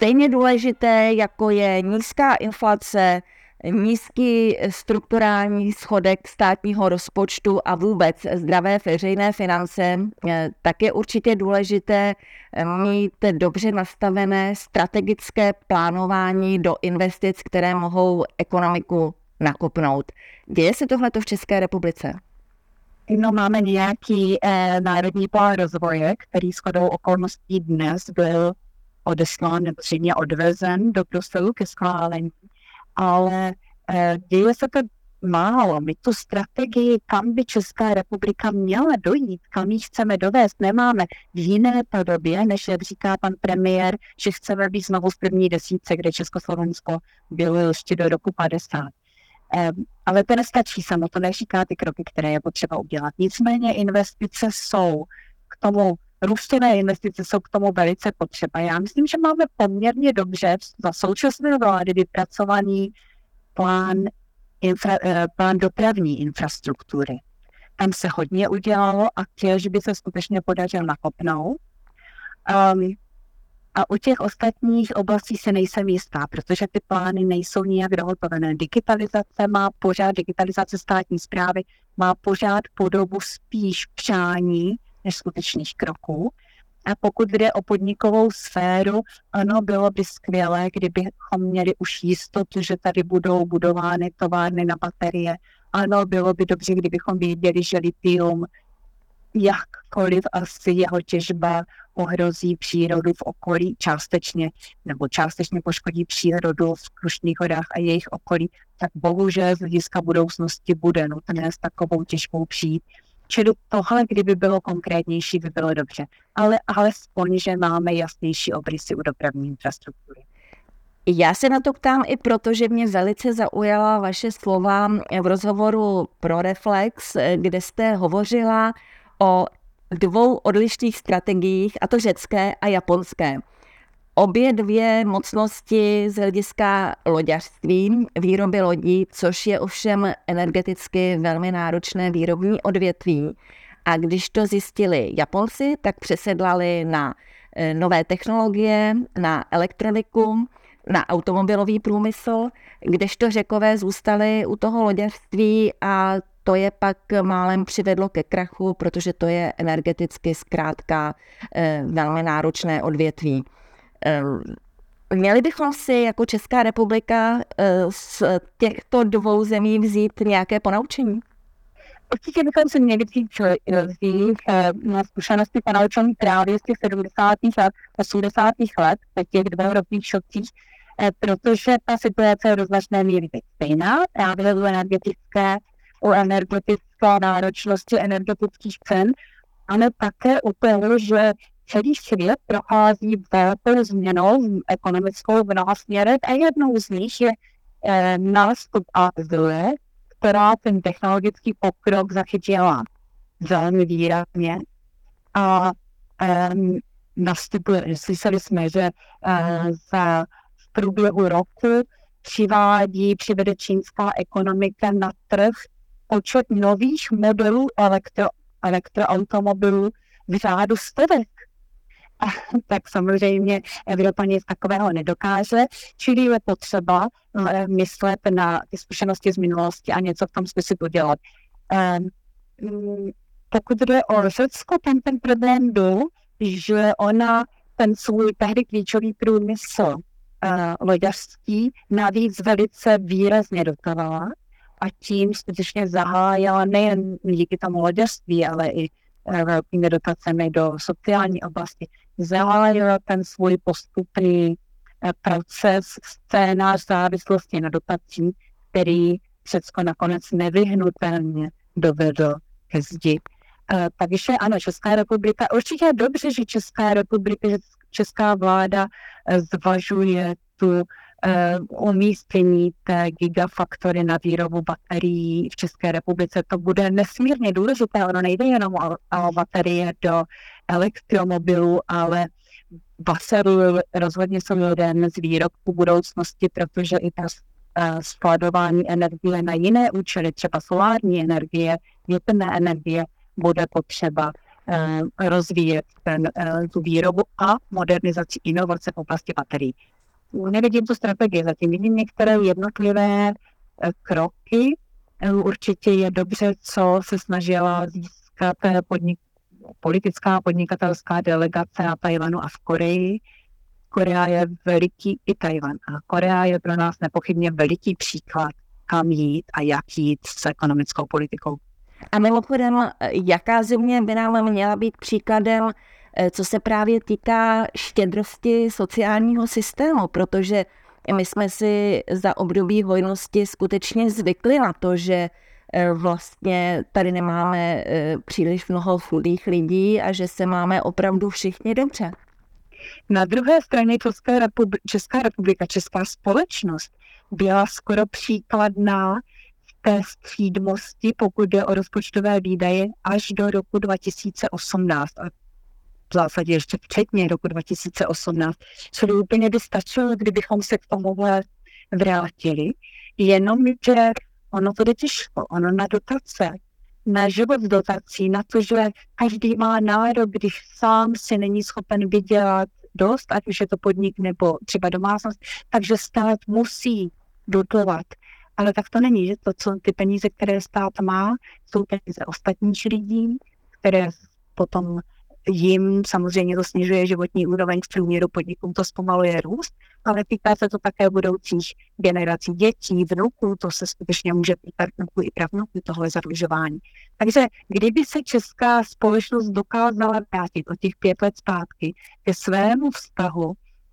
Stejně důležité, jako je nízká inflace, nízký strukturální schodek státního rozpočtu a vůbec zdravé veřejné finance, eh, tak je určitě důležité eh, mít dobře nastavené strategické plánování do investic, které mohou ekonomiku nakopnout. Děje se tohle v České republice? No, máme nějaký eh, národní plán rozvoje, který shodou okolností dnes byl odeslán nebo zřejmě odvezen do Bruselu ke schválení ale eh, děje se to málo. My tu strategii, kam by Česká republika měla dojít, kam ji chceme dovést, nemáme v jiné podobě, než jak říká pan premiér, že chceme být znovu v první desítce, kde Československo bylo ještě do roku 50. ale to nestačí samo, to neříká ty kroky, které je potřeba udělat. Nicméně investice jsou k tomu růstěné investice jsou k tomu velice potřeba. Já myslím, že máme poměrně dobře za současné vlády vypracovaný plán, infra, eh, plán dopravní infrastruktury. Tam se hodně udělalo a těž by se skutečně podařilo nakopnout. Um, a u těch ostatních oblastí se nejsem jistá, protože ty plány nejsou nijak dohotovené. Digitalizace má pořád, digitalizace státní zprávy má pořád podobu spíš přání, než skutečných kroků. A pokud jde o podnikovou sféru, ano, bylo by skvělé, kdybychom měli už jistotu, že tady budou budovány továrny na baterie. Ano, bylo by dobře, kdybychom věděli, že litium jakkoliv asi jeho těžba ohrozí přírodu v okolí částečně, nebo částečně poškodí přírodu v Krušných horách a jejich okolí, tak bohužel z hlediska budoucnosti bude nutné s takovou těžbou přijít Čili tohle, kdyby bylo konkrétnější, by bylo dobře. Ale alespoň, že máme jasnější obrysy u dopravní infrastruktury. Já se na to ptám i proto, že mě velice zaujala vaše slova v rozhovoru pro Reflex, kde jste hovořila o dvou odlišných strategiích, a to řecké a japonské. Obě dvě mocnosti z hlediska loďařství, výroby lodí, což je ovšem energeticky velmi náročné výrobní odvětví. A když to zjistili Japonci, tak přesedlali na eh, nové technologie, na elektroniku, na automobilový průmysl, kdežto řekové zůstali u toho loďařství a to je pak málem přivedlo ke krachu, protože to je energeticky zkrátka eh, velmi náročné odvětví. Měli bychom si jako Česká republika eh, z těchto dvou zemí vzít nějaké ponaučení? Určitě bychom se měli vzít vzít eh, na zkušenosti ponaučení právě z těch 70. let, 80. let, v těch dvou rovných šokcích, eh, protože ta situace je do značné míry stejná, právě u energetické, u energetické náročnosti energetických cen, ale také u toho, že celý svět prochází velkou změnou ekonomickou v mnoha směrech a jednou z nich je eh, nástup Azie, která ten technologický pokrok zachytila velmi výrazně. A eh, nastupuje, slyšeli jsme, že eh, za v průběhu roku přivádí, přivede čínská ekonomika na trh počet nových modelů elektro, elektroautomobilů v řádu stovek tak samozřejmě Evropa nic takového nedokáže, čili je potřeba eh, myslet na ty zkušenosti z minulosti a něco v tom smyslu udělat. Um, pokud jde o Řecko, tam ten problém byl, že ona ten svůj tehdy klíčový průmysl uh, loďařský navíc velice výrazně dotovala a tím skutečně zahájila nejen díky tomu loďařství, ale i velkými dotacemi do sociální oblasti, zahájila ten svůj postupný eh, proces scénář závislosti na dotací, který Řecko nakonec nevyhnutelně dovedl ke zdi. takže ano, Česká republika, určitě je dobře, že Česká republika, česká vláda zvažuje tu umístění té gigafaktory na výrobu baterií v České republice. To bude nesmírně důležité. Ono nejde jenom o, o baterie do elektromobilů, ale Baseru rozhodně jsou jeden z výrobků budoucnosti, protože i ta skladování energie na jiné účely, třeba solární energie, větrné energie, bude potřeba rozvíjet ten, tu výrobu a modernizaci inovace v oblasti baterií. Nevidím tu strategii, zatím vidím některé jednotlivé kroky. Určitě je dobře, co se snažila získat podnik, politická podnikatelská delegace na Tajvanu a v Koreji. Korea je veliký i Tajvan a Korea je pro nás nepochybně veliký příklad, kam jít a jak jít s ekonomickou politikou. A mimochodem, jaká země by nám měla být příkladem, eh, co se právě týká štědrosti sociálního systému, protože my jsme si za období hojnosti skutečně zvykli na to, že vlastně tady nemáme eh, příliš mnoho chudých lidí a že se máme opravdu všichni dobře. Na druhé straně Česká republika, Česká, republika, Česká společnost byla skoro příkladná v té střídmosti, pokud jde o rozpočtové výdaje, až do roku 2018. A v zásadě ještě včetně roku 2018. Čili úplně by stačilo, kdybychom se k tomuhle vrátili. Jenom, že Ono to těžko, ono na dotace, na život dotací, na to, že každý má nárok, když sám si není schopen vydělat dost, ať už je to podnik nebo třeba domácnost, takže stát musí dotovat. Ale tak to není, že to, co ty peníze, které stát má, jsou peníze ostatních lidí, které potom jim samozřejmě to snižuje životní úroveň v průměru podnikům, to zpomaluje růst, ale týká se to také budoucích generací dětí, vnuků, to se skutečně může týkat vnuků i pravnuků tohle zadlužování. Takže kdyby se česká společnost dokázala vrátit o těch pět let zpátky ke svému vztahu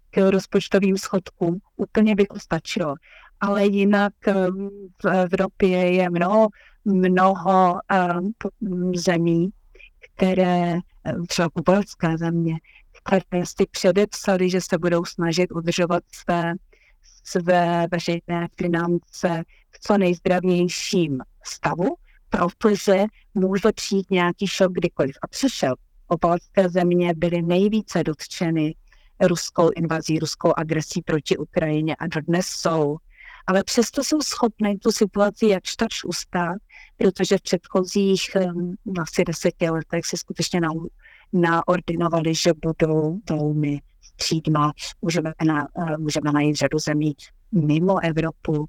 k rozpočtovým schodkům, úplně by to stačilo. Ale jinak um, v Evropě je mnoho, mnoho um, zemí, které třeba kubalské země, které si předepsali, že se budou snažit udržovat své, své veřejné finance v co nejzdravějším stavu, protože může přijít nějaký šok kdykoliv. A přišel. Opalské země byly nejvíce dotčeny ruskou invazí, ruskou agresí proti Ukrajině a dodnes jsou. Ale přesto jsou schopné tu situaci jakž takž ustát, protože v předchozích um, asi deseti letech se skutečně na, naordinovali, že budou velmi střídma. Můžeme, na, uh, můžeme najít řadu zemí mimo Evropu,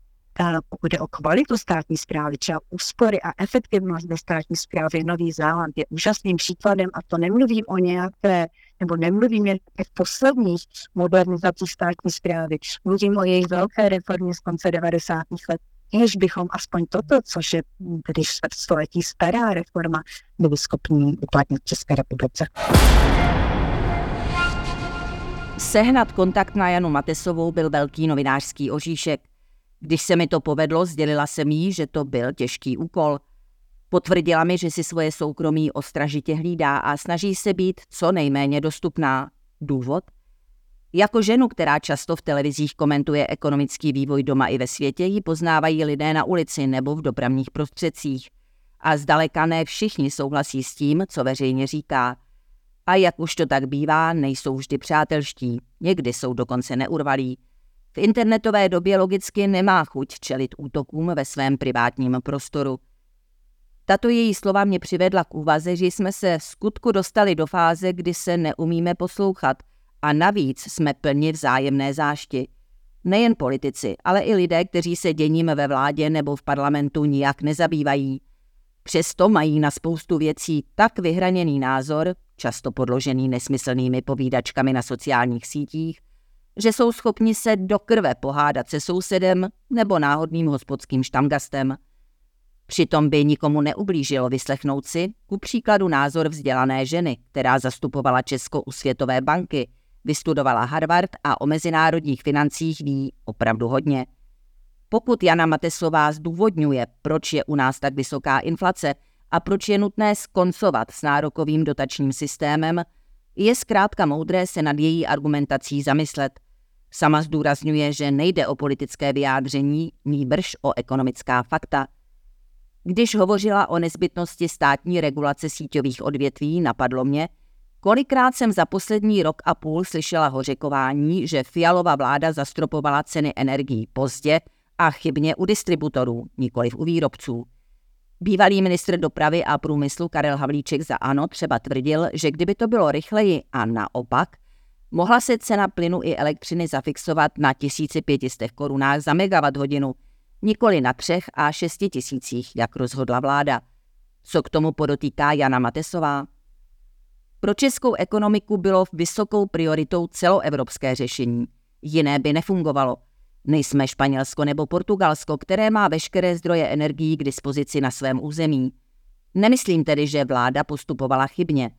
pokud je o kvalitu státní zprávy, třeba úspory a efektivnost ve státní zprávě, Nový Zéland je úžasným příkladem a to nemluvím o nějaké, nebo nemluvím jen v posledních modernizacích státní zprávy, mluvím o jejich velké reformě z konce 90. let, než bychom aspoň toto, což je když století stará reforma, byli schopni uplatnit v České republice. Sehnat kontakt na Janu Matesovou byl velký novinářský oříšek. Když se mi to povedlo, sdělila jsem jí, že to byl těžký úkol. Potvrdila mi, že si svoje soukromí ostražitě hlídá a snaží se být co nejméně dostupná. Důvod? Jako ženu, která často v televizích komentuje ekonomický vývoj doma i ve světě, ji poznávají lidé na ulici nebo v dopravních prostředcích. A zdaleka ne všichni souhlasí s tím, co veřejně říká. A jak už to tak bývá, nejsou vždy přátelští, někdy jsou dokonce neurvalí. V internetové době logicky nemá chuť čelit útokům ve svém privátním prostoru. Tato její slova mě přivedla k úvaze, že jsme se skutku dostali do fáze, kdy se neumíme poslouchat a navíc jsme plni vzájemné zášti. Nejen politici, ale i lidé, kteří se děním ve vládě nebo v parlamentu nijak nezabývají. Přesto mají na spoustu věcí tak vyhraněný názor, často podložený nesmyslnými povídačkami na sociálních sítích, že jsou schopni se do krve pohádat se sousedem nebo náhodným hospodským štamgastem. Přitom by nikomu neublížilo vyslechnout si, ku příkladu názor vzdělané ženy, která zastupovala Česko u Světové banky, vystudovala Harvard a o mezinárodních financích ví opravdu hodně. Pokud Jana Matesová zdůvodňuje, proč je u nás tak vysoká inflace a proč je nutné skoncovat s nárokovým dotačním systémem, je zkrátka moudré se nad její argumentací zamyslet. Sama zdůrazňuje, že nejde o politické vyjádření, nýbrž o ekonomická fakta. Když hovořila o nezbytnosti státní regulace síťových odvětví, napadlo mě, kolikrát jsem za poslední rok a půl slyšela hořekování, že Fialová vláda zastropovala ceny energií pozdě a chybně u distributorů, nikoliv u výrobců. Bývalý ministr dopravy a průmyslu Karel Havlíček za ANO třeba tvrdil, že kdyby to bylo rychleji a naopak, mohla se cena plynu i elektřiny zafixovat na 1500 korunách za megawatt hodinu, nikoli na třech a šesti tisících, jak rozhodla vláda. Co k tomu podotýká Jana Matesová? Pro českou ekonomiku bylo vysokou prioritou celoevropské řešení. Jiné by nefungovalo – Nejsme Španělsko nebo Portugalsko, které má veškeré zdroje energií k dispozici na svém území. Nemyslím tedy, že vláda postupovala chybně.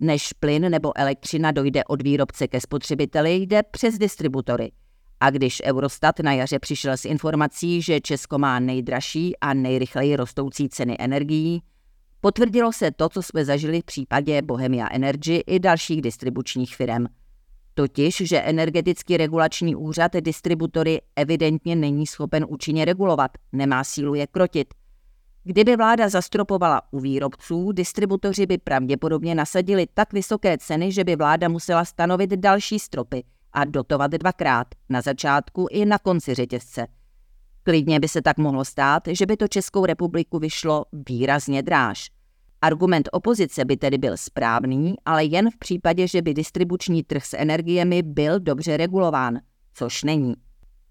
Než plyn nebo elektřina dojde od výrobce ke spotřebiteli, jde přes distributory. A když Eurostat na jaře přišel s informací, že Česko má nejdražší a nejrychleji rostoucí ceny energií, potvrdilo se to, co jsme zažili v případě Bohemia Energy i dalších distribučních firm – Totiž, že energetický regulační úřad distributory evidentně není schopen účinně regulovat, nemá sílu je krotit. Kdyby vláda zastropovala u výrobců, distributoři by pravděpodobně nasadili tak vysoké ceny, že by vláda musela stanovit další stropy a dotovat dvakrát, na začátku i na konci řetězce. Klidně by se tak mohlo stát, že by to Českou republiku vyšlo výrazně dráž. Argument opozice by tedy byl správný, ale jen v případě, že by distribuční trh s energiemi byl dobře regulován, což není.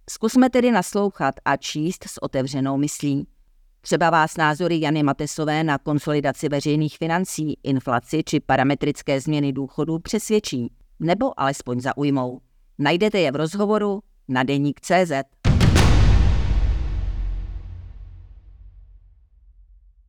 Zkusme tedy naslouchat a číst s otevřenou myslí. Třeba vás názory Jany Matesové na konsolidaci veřejných financí, inflaci či parametrické změny důchodů přesvědčí, nebo alespoň zaujmou. Najdete je v rozhovoru na deník CZ.